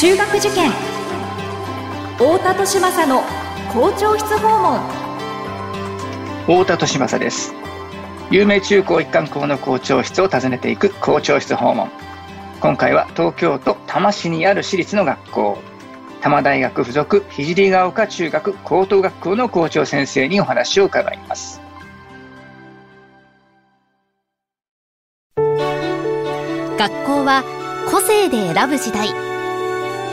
中学受験。太田利政の校長室訪問。太田利政です。有名中高一貫校の校長室を訪ねていく校長室訪問。今回は東京都多摩市にある私立の学校。多摩大学附属聖ヶ丘中学高等学校の校長先生にお話を伺います。学校は個性で選ぶ時代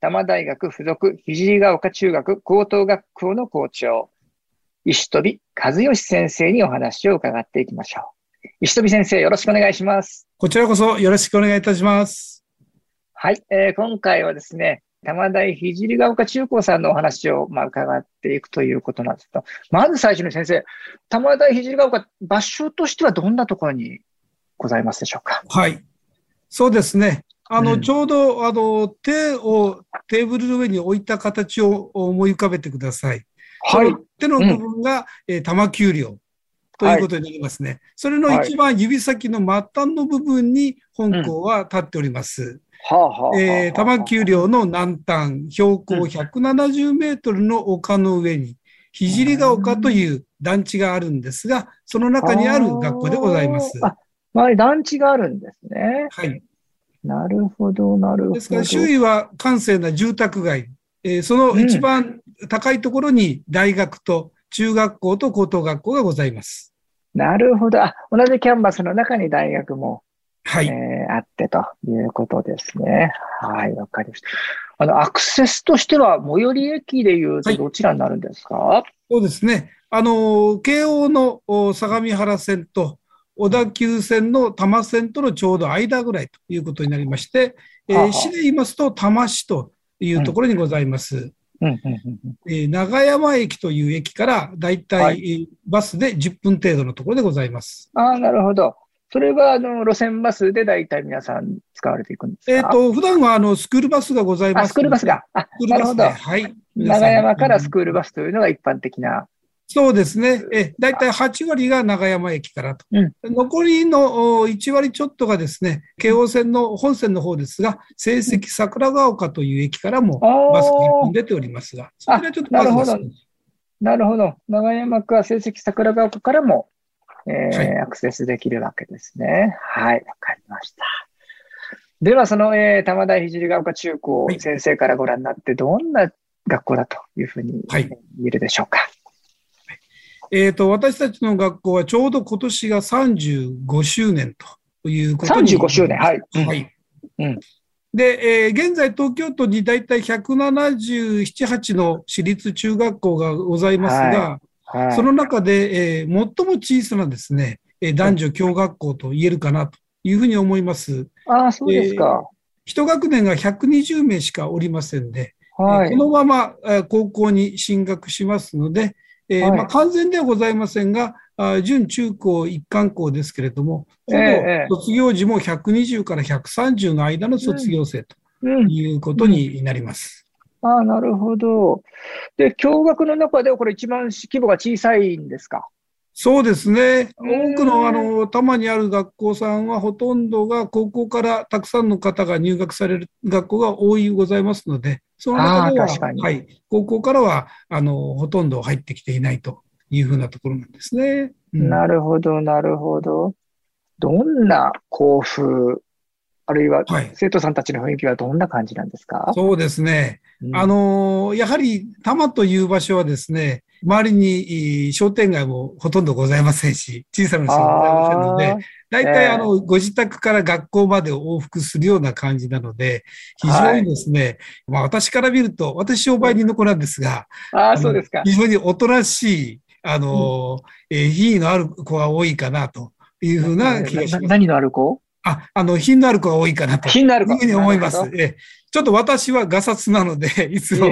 多摩大学附属聖ヶ丘中学高等学校の校長石飛和義先生にお話を伺っていきましょう。石飛先生、よろしくお願いします。こちらこそよろしくお願いいたします。はい、えー、今回はですね、多摩大聖ヶ丘中高さんのお話を、まあ、伺っていくということなんですけど、まず最初に先生、多摩大聖ヶ丘、場所としてはどんなところにございますでしょうか？はい。そうですね。あの、うん、ちょうど、あの、手をテーブルの上に置いた形を思い浮かべてください。はい。手の部分が、うん、えー、玉球量ということになりますね。はい、それの一番指先の末端の部分に本校は立っております。え玉球量の南端、標高170メートルの丘の上に、聖ヶ丘という団地があるんですが、その中にある学校でございます。あ、周り団地があるんですね。はい。なるほど、なるほど。ですから、周囲は閑静な住宅街。えー、その一番高いところに大学と中学校と高等学校がございます。なるほど。あ、同じキャンバスの中に大学も、はい、えー、あってということですね。はい、わかりました。あの、アクセスとしては、最寄り駅でいうとどちらになるんですか、はい、そうですね。あの、京王の相模原線と小田急線の多摩線とのちょうど間ぐらいということになりまして、えー、市で言いますと多摩市というところにございます。え長山駅という駅からだいたいバスで10分程度のところでございます。ああ、なるほど。それはあの路線バスでだいたい皆さん使われていくんですか？えっ、ー、と、普段はあのスクールバスがございます。スクールバスが。あ、なるほど。はい。長山からスクールバスというのが一般的なそうですね。え、だいたい8割が長山駅からと。うん、残りの1割ちょっとがですね、京王線の本線の方ですが、成績桜ヶ丘という駅からもバスが出ておりますが、それはちょっとなるほど。なるほど。長山区は成績桜ヶ丘からも、えー、はい、アクセスできるわけですね。はい、わかりました。では、その、えー、玉田聖ヶ丘中高先生からご覧になって、どんな学校だというふうに言えるでしょうか。はいえっ、ー、と、私たちの学校はちょうど今年が35周年ということに。35周年、はい。はい。うん、で、えー、現在東京都にだいたい177、8の私立中学校がございますが、はいはい、その中で、えー、最も小さなですね、男女共学校と言えるかなというふうに思います。ああ、そうですか。えー、一学年が120名しかおりませんで、はい、このまま高校に進学しますので、えー、はい、まあ、完全ではございませんが、あ準中高一貫校ですけれども、ほぼ卒業時も120から130の間の卒業生ということになります。うん。うん、あなるほど。で、共学の中ではこれ一番規模が小さいんですか？そうですね。多くの、あの、多摩にある学校さんは、ほとんどが高校からたくさんの方が入学される学校が多いございますので、その中では、はい、高校からは、あの、ほとんど入ってきていないというふうなところなんですね。うん、なるほど、なるほど。どんな校風、あるいは生徒さんたちの雰囲気はどんな感じなんですか、はい、そうですね。うん、あの、やはり、多摩という場所はですね、周りに商店街もほとんどございませんし、小さな店もございませんので、大体あの、ご自宅から学校まで往復するような感じなので、非常にですね、はい、まあ私から見ると、私商売人の子なんですが、ああ、そうですか。非常におとなしい、あの、うん、えー、品位のある子が多いかなというふうな気がします。何のある子？あ、あの、品のある子が多いかなと。品のある子。いうふうに思います。えちょっと私はガサツなので、いつも、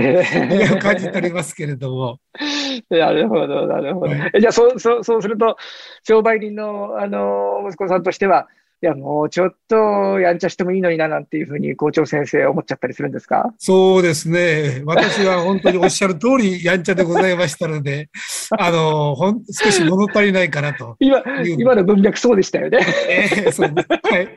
感じておりますけれども。なるほど、なるほど。はい、じゃあ、そう、そう、そうすると、商売人の、あの、息子さんとしては、いや、もうちょっとやんちゃしてもいいのにな、なんていうふうに校長先生思っちゃったりするんですか？そうですね。私は本当におっしゃる通りやんちゃでございましたので、あの、ほん、少し物足りないかなと。今、今の文脈そうでしたよね。ええー、そう。はい。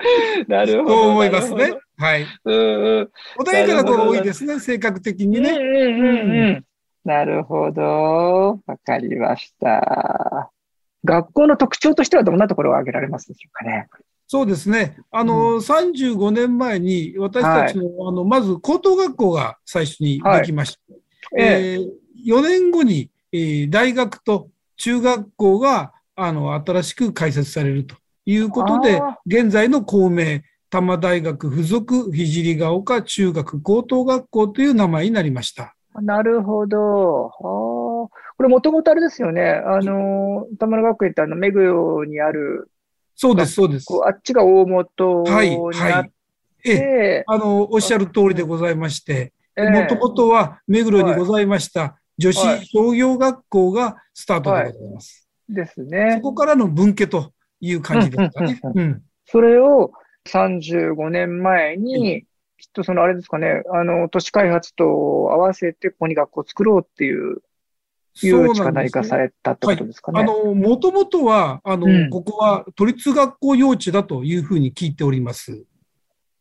なるほど。そう思いますね。はい。うんうん。穏やかな子が多いですね、性格的にね。うんうんうん。なるほど。わかりました。学校の特徴としてはどんなところを挙げられますでしょうかね？そうですね。あの、うん、35年前に私たちの、はい、あの、まず高等学校が最初にできました。はい、えー、4年後に、えー、大学と中学校が、あの、新しく開設されるということで、現在の校名、多摩大学附属聖ヶ丘中学高等学校という名前になりました。なるほど。はあ。これもともとあれですよね。あの、田村学園ってあの、目黒にある。そうです、そうです。あっちが大元にあって、はいはい、ええ、あの、おっしゃる通りでございまして、もともとは目黒にございました、女子商業学校がスタートでございます。はい、ですね。そこからの分家という感じですかね。それを35年前に、きっとそのあれですかね、あの、都市開発と合わせてここに学校を作ろうっていう誘致か何かされたってことですかね。はい、あの、もともとは、あの、うん、ここは都立学校幼稚だというふうに聞いております。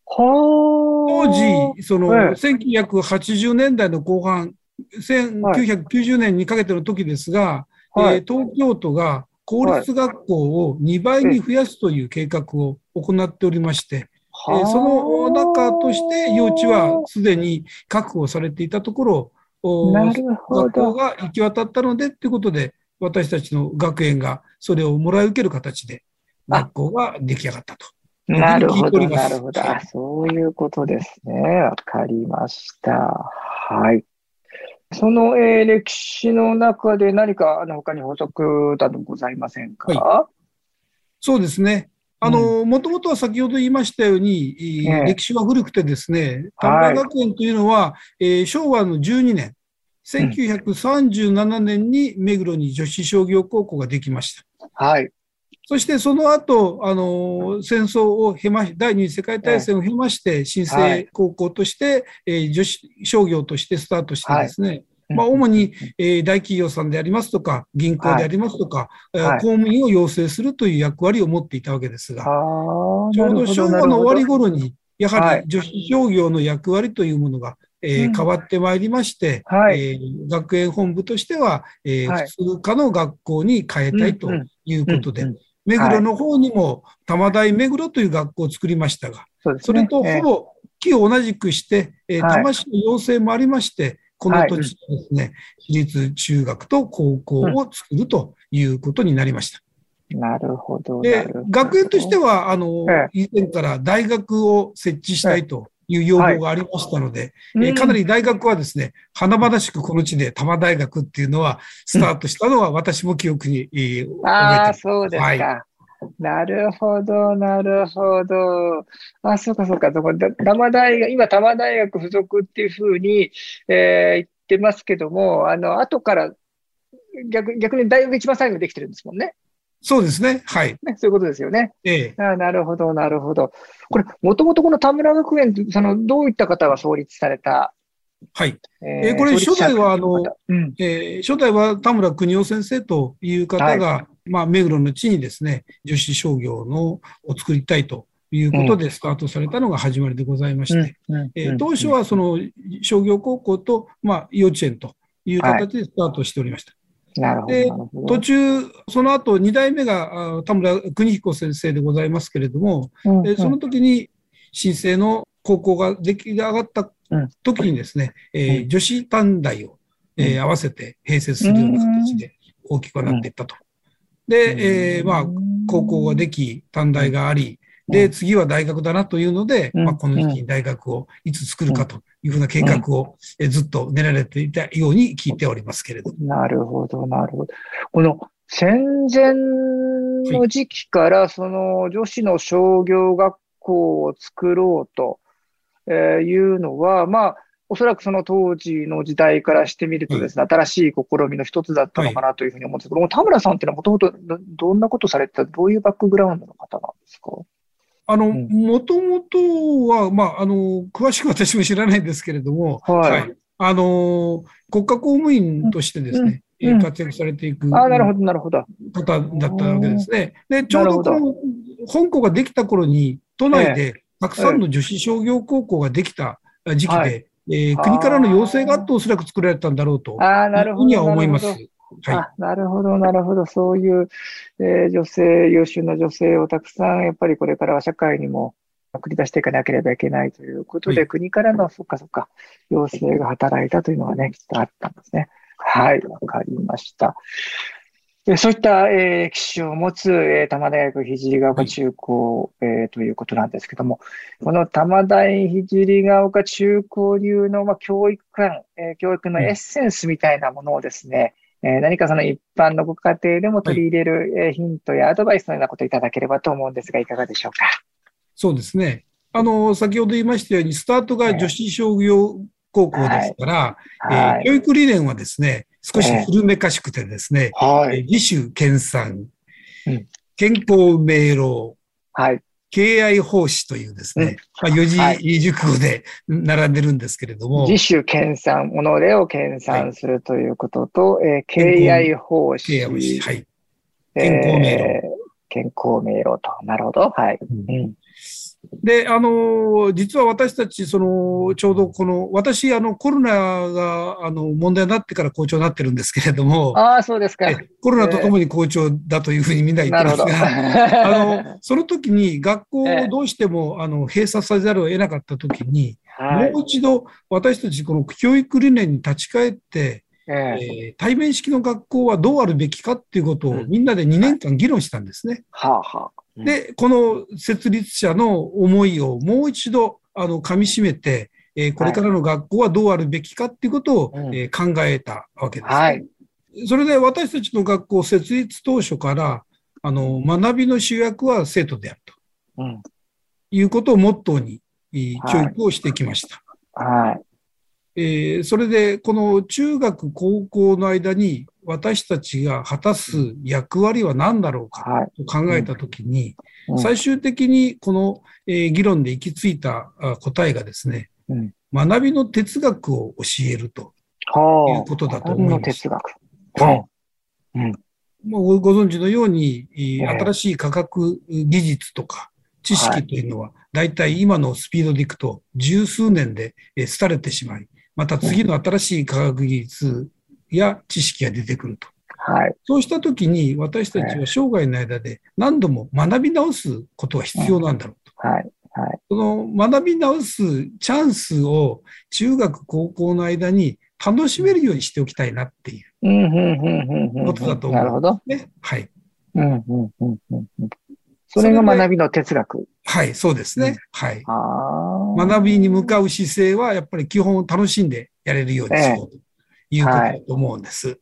当時、その、はい、1980年代の後半、1990年にかけての時ですが、はい、えー、東京都が公立学校を2倍に増やすという計画を行っておりまして、えー、その中として幼稚はすでに確保されていたところ、学校が行き渡ったのでということで、私たちの学園がそれをもらい受ける形で学校が出来上がったと。なるほど、なるほど。あ、そういうことですね。わかりました。はい。その、えー、歴史の中で何かあの他に補足などございませんか、はい、そうですね。あの、もともとは先ほど言いましたように、ね、歴史は古くてですね、田村学園というのは、はい、えー、昭和の12年、1937年に目黒に女子商業高校ができました。はい。そしてその後、あの、戦争を経まし、第二次世界大戦を経まして、新生高校として、えー、女子商業としてスタートしてですね、はいまあ、主に、えー、大企業さんでありますとか、銀行でありますとか、はい、公務員を養成するという役割を持っていたわけですが、ちょうど昭和の終わり頃に、やはり女子商業の役割というものが、えー、変わってまいりまして、はい、えー、学園本部としては、えー、普通科の学校に変えたいということで、目黒の方にも多摩大目黒という学校を作りましたが、それとほぼ木を同じくして、えー、多摩市の要請もありまして、この土地ですね、私立中学と高校を作るということになりました。なるほど。で、学園としては、あの、以前から大学を設置したいという要望がありましたので、はいえかなり大学はですね、華々しくこの地で多摩大学っていうのはスタートしたのは私も記憶に、えー、覚えてああ、そうですか。はいなるほど、なるほど。あ、そうか、そうか。多摩大学、今、多摩大学附属っていうふうに、えー、言ってますけども、あの、後から、逆逆に大学一番最後にできてるんですもんね。そうですね。はい。ね、そういうことですよね。ええ。あなるほど、なるほど。これ、もともとこの田村学園その、どういった方が創立された？はい。えー、これ、初代は、あの、うん、えー、初代は田村邦夫先生という方が、はい、まあ、目黒の地にですね、女子商業のを作りたいということでスタートされたのが始まりでございまして、え当初はその商業高校と、まあ、幼稚園という形でスタートしておりました。で、途中、その後、2代目が田村邦彦先生でございますけれども、うんうん、その時に新生の高校が出来上がった時にですね、うん、えー、女子短大を、えー、合わせて併設するような形で大きくなっていったと。で、えー、まあ、高校ができ、短大があり、で、次は大学だなというので、まあ、この時期に大学をいつ作るかというふうな計画をずっと練られていたように聞いておりますけれど。なるほど、なるほど。この戦前の時期から、その女子の商業学校を作ろうとえーいうのは、まあ、おそらくその当時の時代からしてみるとですね、新しい試みの一つだったのかなというふうに思うんですけども、田村さんっていうのはもともとどどんなことされてた、どういうバックグラウンドの方なんですか？あの、ん。もともとは、まあ、あの、詳しく私も知らないんですけれども、はい。あの、国家公務員としてですね、うん。活躍されていくああ、なるほど、なるほど。方だったわけですね。で、ちょうどこの本校ができた頃に、都内でたくさんの女子商業高校ができた時期で、はえー国からの要請があっておそらく作られたんだろうと、ああ、なるほど。には思います。なはるほどあ、なるほど、なるほど。そういう、えー女性、優秀な女性をたくさん、やっぱりこれからは社会にも送り出していかなければいけないということで、はい国からの、そっかそっか、要請が働いたというのがね、きっとあったんですね。はい、わかりました。えーそういった、えー歴史を持つ、えー多摩大学聖ヶ丘中高、えーということなんですけども、この多摩大聖ヶ丘中高流の、まあ、教育観、えー教育のエッセンスみたいなものをですね、えー何かその一般のご家庭でも取り入れる、えーヒントやアドバイスのようなことをいただければと思うんですが、いかがでしょうか？そうですね。あの、先ほど言いましたように、スタートが女子商業高校ですから、えはい。ー教育理念はですね、少し古めかしくてですね、はい。えー自主研鑽うん、健康明朗、はい。敬愛奉仕というですね、まあ、四字はい熟語で 並んでるんですけれども、自主研鑽、己を研鑽するということと、えー敬愛奉仕。敬愛奉仕、はい。えー健康明朗健康明朗と。なるほど。はい。うん。で、あの、実は私たち、その、ちょうどこの、私、あの、コロナが、あの、問題になってから校長になってるんですけれども、ああ、そうですか。えコロナとともに校長だというふうにみんな言って。ますが、あの、その時に学校をどうしても、あの、閉鎖さざるを得なかった時に、はい。もう一度私たちこの教育理念に立ち返って、えええー対面式の学校はどうあるべきかっていうことをうんみんなで2年間議論したんですね。はあはあ。うんで、この設立者の思いをもう一度、あの、噛み締めて、えーこれからの学校はどうあるべきかっていうことを、うんえー考えたわけです、ね。はい。それで私たちの学校設立当初から、あの、学びの主役は生徒であるとうん。いうことをモットーに、教育をしてきました。はい。えーそれで、この中学、高校の間に私たちが果たす役割は何だろうかはい。と考えたときに、うん最終的にこの、えー議論で行き着いたあ答えがですね、うん学びの哲学を教えるというはことだとあ。思います。の哲学。はいうん。もうごご存知のように、新しい科学技術とか知識というのは、大体今のスピードでいくと十数年でえー廃れてしまい、また次の新しい科学技術や知識が出てくると。はい。そうしたときに私たちは生涯の間で何度も学び直すことが必要なんだろうと。はい。はい。その学び直すチャンスを中学、高校の間に楽しめるようにしておきたいなっていう。ことだと思うなるほど。ね。はい。それが学びの哲学。はい、そうですね。うんはい。学びに向かう姿勢はやっぱり基本を楽しんでやれるようにしようということだと思うんです。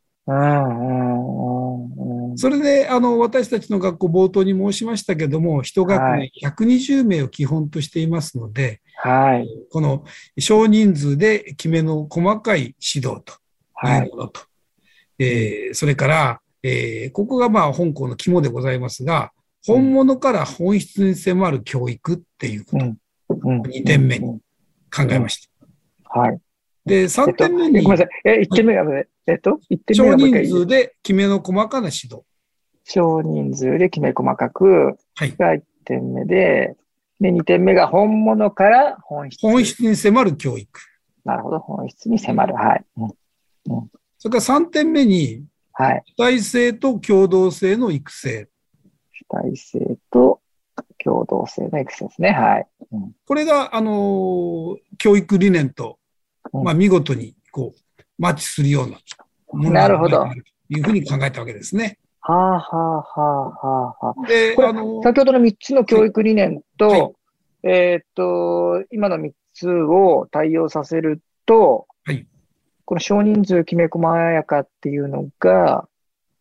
それで、あの、私たちの学校冒頭に申しましたけども、一学は年120名を基本としていますので、はい。この少人数できめの細かい指導とはいいう。ものと、えーそれから、えーここがまあ本校の肝でございますが、本物から本質に迫る教育っていうことをうん。2点目にうん考えました。はい。で、え3っと、点目にえごめんなさい。え、1点目が、えっと、1点目少人数できめの細かな指導。少人数できめ細かくはい。が1点目で、で、2点目が本物から本質。本質に迫る教育。なるほど。本質に迫る。はい。うんそれから3点目に、はい。主体性と共同性の育成。主体性と共同性のエクセスね。はい。うんこれが、あのー教育理念と、うんまあ、見事に、こう、マッチするようなものなるほどというふうに考えたわけですね。はあはあはあはあはあ。で、これあのー先ほどの3つの教育理念と、はいえーっと、今の3つを対応させると、はいこの少人数きめ細やかっていうのが、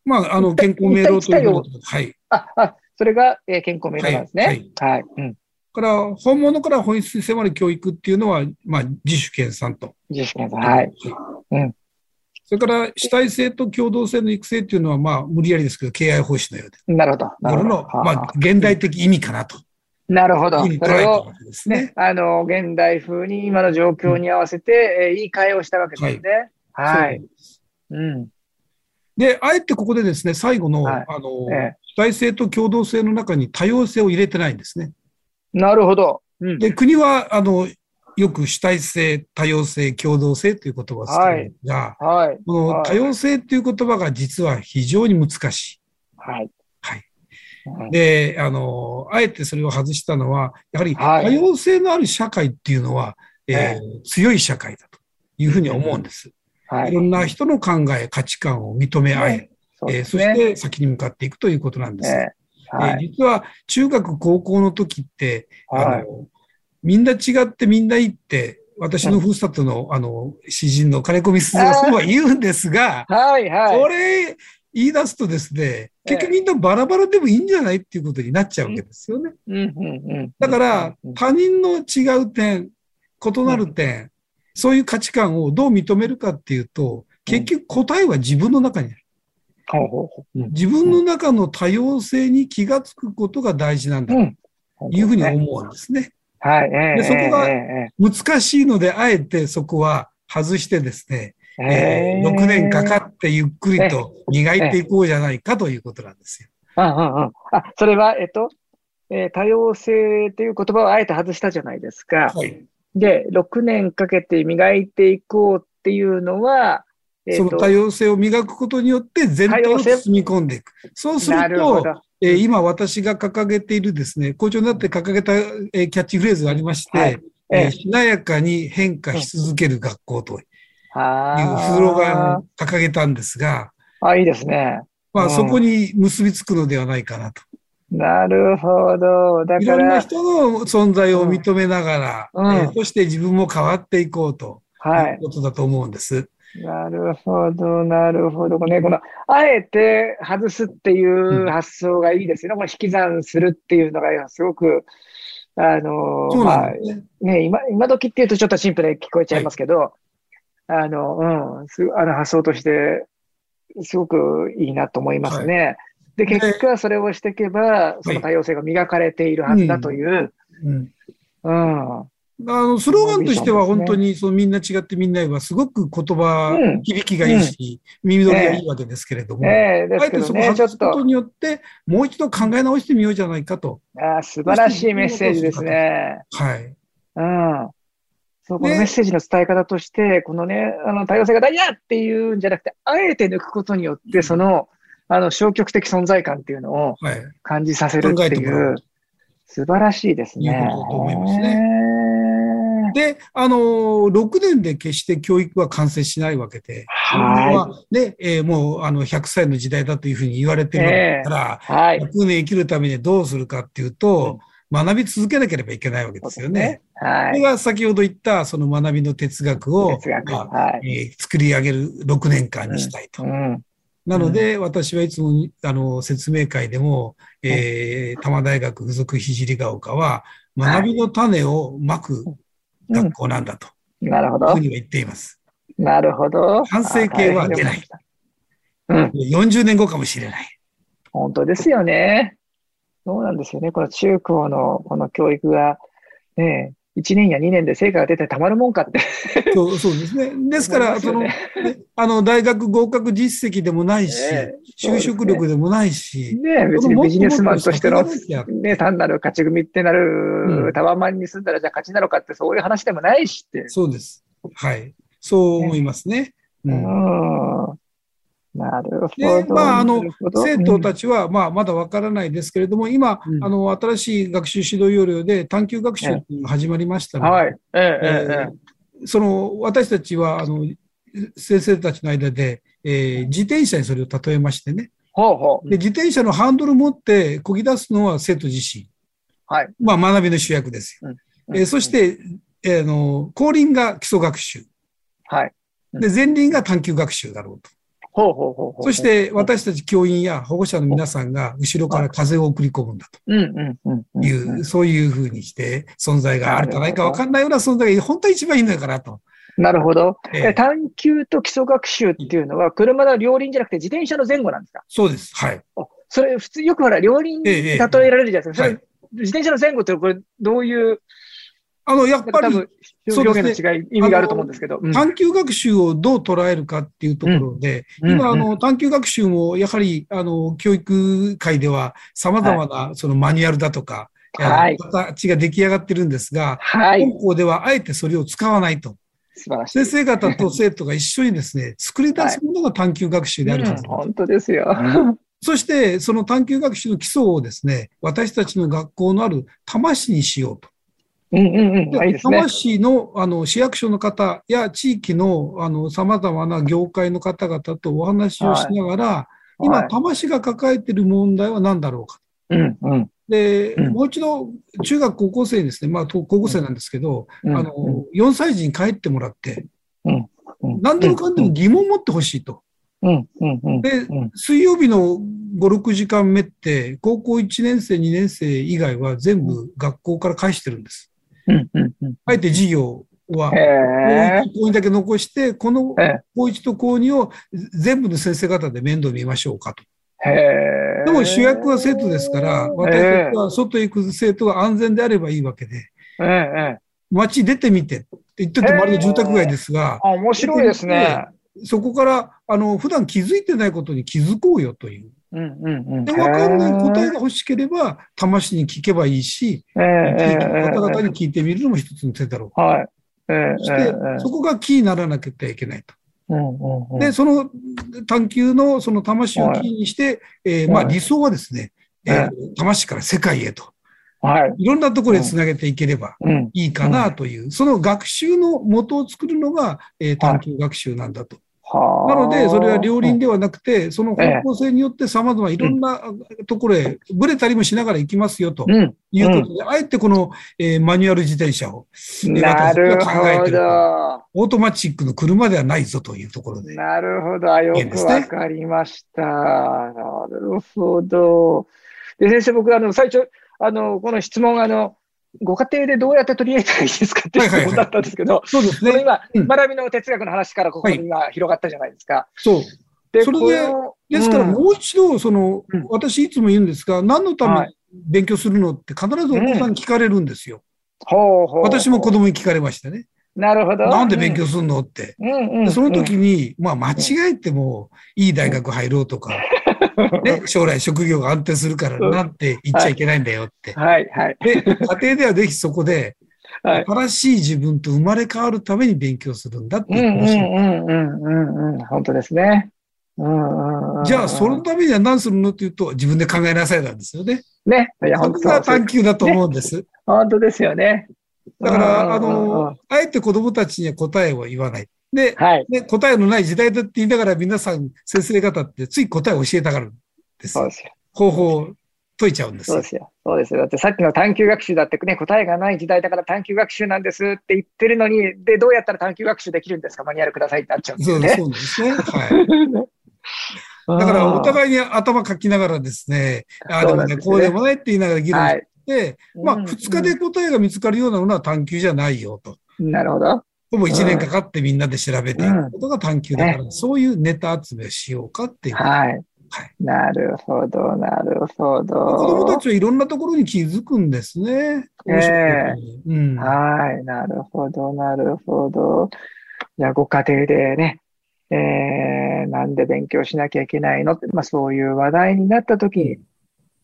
まあ、あの、健康明朗ということはい。あ、あ、それが、えー、健康明朗なんですね。はい。はい。はい、うん。から、本物から本質に迫る教育っていうのは、まあ、自主研鑽と。自主研鑽、はい。うん。それから、主体性と共同性の育成っていうのは、まあ、無理やりですけど、敬愛奉仕のようで。なるほど。なるほど。まあ、現代的意味かなと。なるほど。それを、ね、あの、現代風に今の状況に合わせて、言い換えをしたわけですね。はい。はい、うん。で、あえてここでですね、最後の、はい、あの、ええ、主体性と共同性の中に多様性を入れてないんですね。なるほど。うん、で、国は、あの、よく主体性、多様性、共同性という言葉を使うんですが、はい、この多様性という言葉が実は非常に難しい。はい。はい。で、あの、あえてそれを外したのは、やはり多様性のある社会っていうのは、はい、えー、強い社会だというふうに思うんです。はい、いろんな人の考え、価値観を認め合え、そえー、そして先に向かっていくということなんです。えーはい、えー、実は中学、高校の時って、あのみんな違ってみんないいって、私のふるさとの、あの、詩人の金子みすずはそうは言うんですが、はいはい。これ、言い出すとですね、結局みんなバラバラでもいいんじゃないっていうことになっちゃうわけですよね。だから、他人の違う点、異なる点、そういう価値観をどう認めるかっていうと、結局答えは自分の中にある。自分の中の多様性に気がつくことが大事なんだというふうに思うんですね。はい。でそこが難しいので、あえてそこは外してですね、えー、6年かかってゆっくりと磨いていこうじゃないかということなんですよ。うんうんうん。あ、それは、えっと、えー、多様性という言葉をあえて外したじゃないですか。はい。で、6年かけて磨いていこうっていうのは、えー、その多様性を磨くことによって全体を包み込んでいく。そうすると、えー、今私が掲げているですね、校長になって掲げた、えー、キャッチフレーズがありまして、はいえー、しなやかに変化し続ける学校というスローガンを掲げたんですが、あ、いいですね。まあ、そこに結びつくのではないかなと。なるほど。だから。いろんな人の存在を認めながら、うん、えー、そして自分も変わっていこうと。はい。いうことだと思うんです。なるほど、なるほど。ね、この、あえて外すっていう発想がいいですよね。うん、この引き算するっていうのがすごく、あの、ね、まあ、ね、今、今時っていうとちょっとシンプルに聞こえちゃいますけど、はい、あの、うん、すあの発想として、すごくいいなと思いますね。はい、で、結果それをしていけば、その多様性が磨かれているはずだという、うん、うん、うん。あの、スローガンとしては本当に、そのみんな違ってみんなはすごく言葉、響きがいいし、耳取りがいいわけですけれども、あえてそこを外すことによって、もう一度考え直してみようじゃないかと。あ素晴らしいメッセージですね。はい。うん。そう、このメッセージの伝え方として、このね、あの、多様性が大事だっていうんじゃなくて、あえて抜くことによって、その、あの、消極的存在感っていうのを感じさせるっていう、素晴らしいですね。いうことだと思いますね。で、あの6年で決して教育は完成しないわけで、はい。ね、えー、もう、あの、100歳の時代だというふうに言われてるから、えー、はい。100年生きるためにどうするかっていうと、うん、学び続けなければいけないわけですよね。はい。これが先ほど言った、その学びの哲学を、哲学、まあ、はい、えー、作り上げる6年間にしたいと。うん、うんなので、私はいつも、あの、説明会でも、えー、多摩大学附属聖ヶ丘は、学びの種をまく学校なんだと。なるほど。ふうには言っています。なるほど。完成形は出ない。うん。40年後かもしれない。本当ですよね。そうなんですよね。この中高のこの教育が、ね、1年や2年で成果が出てたまるもんかってそうそうですね。ですから、ね、その、あの、大学合格実績でもないし、ね、就職力でもないし。ね別にビジネスマンとしての、ね、単なる勝ち組ってなる、タワマンに住んだらじゃあ勝ちなのかって、そういう話でもないしって。そうです。はい。そう思いますね。うん。うんなるほど。で、まあ、あの、生徒たちは、まあ、まだわからないですけれども、今、うん、あの、新しい学習指導要領で探究学習が始まりましたので、はい。えええその、私たちは、あの、先生たちの間で、えー、自転車にそれを例えましてね。ほうほう。で、自転車のハンドル持って漕ぎ出すのは生徒自身。はい。まあ、学びの主役ですよ。うん、えー、そして、えー、の、後輪が基礎学習。はい。で、前輪が探究学習だろうと。ほうほうほうほう。そして私たち教員や保護者の皆さんが後ろから風を送り込むんだうんうんうんうん。という、そういうふうにして存在があるかないかわかんないような存在が本当は一番いいんだからと。なるほど。えええ探究と基礎学習っていうのは、車の両輪じゃなくて自転車の前後なんですか？そうです。はい。あそれ、普通、よくほら、両輪例えられるじゃないですか。はいそれ自転車の前後って、これ、どういう、あの、やっぱり多分、表現の違い、意味があると思うんですけど。うん探究学習をどう捉えるかっていうところで、うん今、あうんの、探究学習も、やはり、あの、教育界では様々な、そのマニュアルだとか、はい形が出来上がってるんですが、はい。本校ではあえてそれを使わないと。素晴らしい。先生方と生徒が一緒にですね、作り出すものが探究学習であるはずうんだと本当ですよ。そして、その探究学習の基礎をですね、私たちの学校のある多摩市にしようと。うんうんうん。で多摩。市のあの市役所の方や地域のあの様々な業界の方々とお話をしながら、今、はい多摩市が抱えている問題は何だろうか。うんうん。で、うんもう一度、中学高校生にですね、まあ、と高校生なんですけど、うんあの、4歳児に帰ってもらって、うん何でもかんでも疑問を持ってほしいと。うんうんうん。でうん、水曜日の5、6時間目って、高校1年生、2年生以外は全部学校から返してるんです。うんうんうん。あえて授業は、へえ。高1だけ残して、このええ高1と高2を全部の先生方で面倒見ましょうかと。でも主役は生徒ですから、私たちは外へ行く生徒が安全であればいいわけで。街出てみてって言っててもあれで住宅街ですが、あ、面白いですね。そこから、あの、普段気づいてないことに気づこうよという。うんうんうん。で、わかんない答えが欲しければ、魂に聞けばいいし、ええ地域のええ方々に聞いてみるのも一つの手だろう。はい。ええそして、そこがキーにならなきゃいけないと。うんうんうんで、その探求のその魂をキーにして、えーまあはい理想はですね、えー多摩から世界へと、はい。いろんなところへつなげていければうん。いいかなという、その学習の元を作るのが、えー探求学習なんだと。はあなので、それは両輪ではなくて、その方向性によって様々いろんなところへぶれたりもしながら行きますよとうん。いうことで、あえてこの、えーマニュアル自転車を、私たちが考えてるぞ。オートマチックの車ではないぞというところで。なるほど。あよくわかりました。なるほど。で、先生、僕、あの、最初、あの、この質問、あの、ご家庭でどうやって取り入れたらいいですかっていうはいはいはい質問だったんですけど、そうですね。今、うん学びの哲学の話からここに今広がったじゃないですか。そう。で、それでですから、うんもう一度、その、うん私いつも言うんですが、何のためはに勉強するのって必ずお子さんに聞かれるんですよ。ほうほう。私も子供に聞かれましたね。なるほど。なんで勉強するのって。うんうんうんでその時に、まあ間違えてもいい大学入ろうとか、ね、将来職業が安定するからなんて言っちゃいけないんだよって。はい、はい。で、家庭ではぜひそこで、はい新しい自分と生まれ変わるために勉強するんだってうんうん言ってほしい。うんうんうんうん。本当ですね。うんうんうんじゃあ、そのためには何するのっていうと、自分で考えなさいなんですよね。ね。いや、そこ本当が探求だと思うんです。本当ですよね。だから、あうんうんうんの、あえて子供たちには答えを言わない。で、はい。で答えのない時代だって言いながら皆さん、先生方ってつい答えを教えたがるんですそう。ですよ。方法を解いちゃうんですよそうで。すよ。そうですよ。だってさっきの探究学習だってね、答えがない時代だから探究学習なんですって言ってるのに、で、どうやったら探究学習できるんですか？マニュアルくださいってなっちゃうんですそうそうよね。なんですね。はい。だから、お互いに頭かきながらですね、ああでもね、こうでもないって言いながら議論はして、い。まあ、うん二日で答えが見つかるようなものは探求じゃないよと。なるほど。ほぼ一年かかってみんなで調べていくことが探求だから、そういうネタ集めをしようかっていう。はい。はいなるほど、なるほど。子供たちはいろんなところに気づくんですね。面白いことにうん。はい、なるほど、なるほど。じゃあ、ご家庭でね、えー、なんで勉強しなきゃいけないのって、まあ、そういう話題になったときに、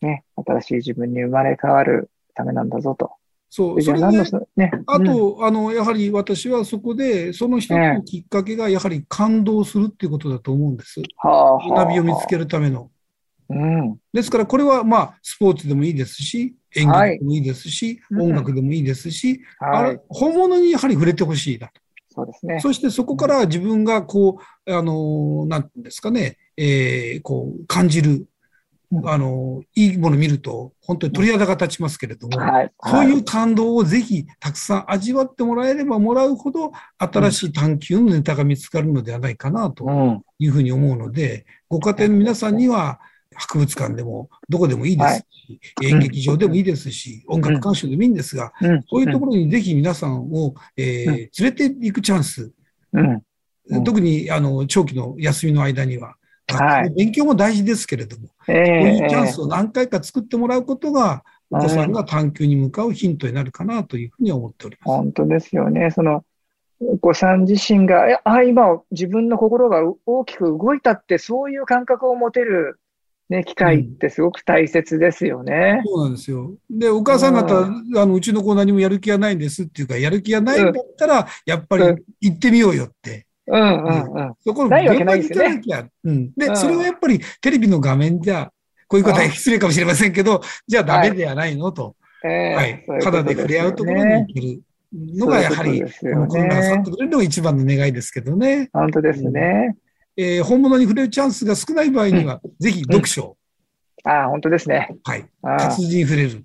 ね、新しい自分に生まれ変わるためなんだぞと。そう。それで、ね、あうんと、あの、やはり私はそこで、その一つのきっかけが、やはり感動するっていうことだと思うんです。はあ、はあ学びを見つけるための。うん。ですから、これは、まあ、スポーツでもいいですし、演劇はいでもいいですし、うん音楽でもいいですし、あはいれ。本物にやはり触れてほしいなと。そうですね。そしてそこから自分がこう、あの、なんていうんですかね、えーこう、感じる、あの、いいもの見ると、本当に鳥肌が立ちますけれども、はい。そういう感動をぜひたくさん味わってもらえればもらうほど、新しい探求のネタが見つかるのではないかなとうん。いうふうに思うので、ご家庭の皆さんには、博物館でもどこでもいいですし、演劇場でもいいですし、音楽鑑賞でもいいんですが、うん。そういうところにぜひ皆さんを、えーうん。連れて行くチャンス、特にあの長期の休みの間には、はい勉強も大事ですけれども、えこういうえチャンスを何回か作ってもらうことが、お子さんが探求に向かうヒントになるかなというふうに思っております。本当ですよね。その、お子さん自身が、え、あ、今、自分の心が大きく動いたって、そういう感覚を持てる、ね、機会ってすごく大切ですよね。そうなんですよ。で、お母さん方、あの、うちの子何もやる気がないんですっていうか、やる気がないんだったら、やっぱり行ってみようよって。うんうんうん。そこのないわけないで。で、うんそれはやっぱりテレビの画面じゃ、こういうことは失礼かもしれませんけど、じゃあダメではないのと。ええはい。肌で触れ合うところに行けるのが、やはり、混乱さねんとくれるのが一番の願いですけどね。本当ですね。えー本物に触れるチャンスが少ない場合には、ぜひ読書、ああ、本当ですね。はい。あ活字に触れる。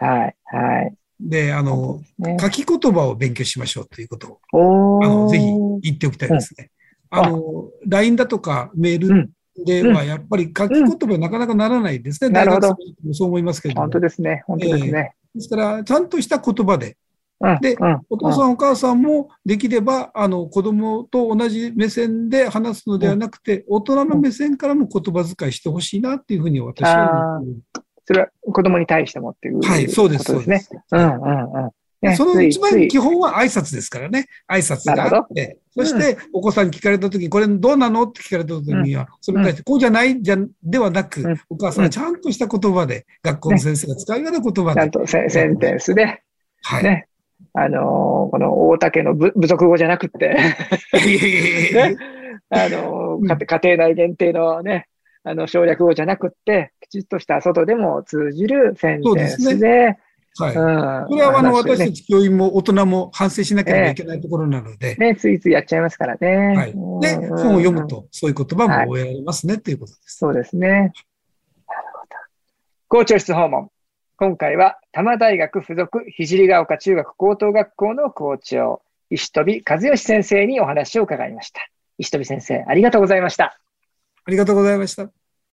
あはい、はい。で、あの、ね書き言葉を勉強しましょうということを、おあの、ーぜひ言っておきたいですね。あの、LINE だとかメールでは、やっぱり書き言葉になかなかならないですね。なるほど大学生もそう思いますけれども。本当ですね。本当ですね。ですから、ちゃんとした言葉で、うん。でうん、お父さんお母さんもできれば、あの、子供と同じ目線で話すのではなくて、大人の目線からも言葉遣いしてほしいなっていうふうに私は思ってそれは子供に対してもっていうことはい、そうです、そうです。うんうんうん。ねその一番基本は挨拶ですからね。挨拶があって、そしてお子さんに聞かれたときに、これどうなのって聞かれたときには、それに対してこうじゃないじゃん、ではなくうん、お母さんがちゃんとした言葉で、学校の先生が使うような言葉で。ちゃん、とセセンテンスで、はい。ね、あのーこの大竹の部部族語じゃなくって、ね、あのー家家庭内限定のね、あの省略語じゃなくって、きちっとした外でも通じるセンテンスで、はい。うんこれはあの、ね私たち教員も大人も反省しなければいけないところなので、ね、ついついやっちゃいますからね。はい。うんで、本を読む。と、そういう言葉も覚えられますねっていうことです。そうですね。なるほど。校長室訪問。今回は多摩大学附属聖ヶ丘中学高等学校の校長、石飛和義先生にお話を伺いました。石飛先生、ありがとうございました。ありがとうございました。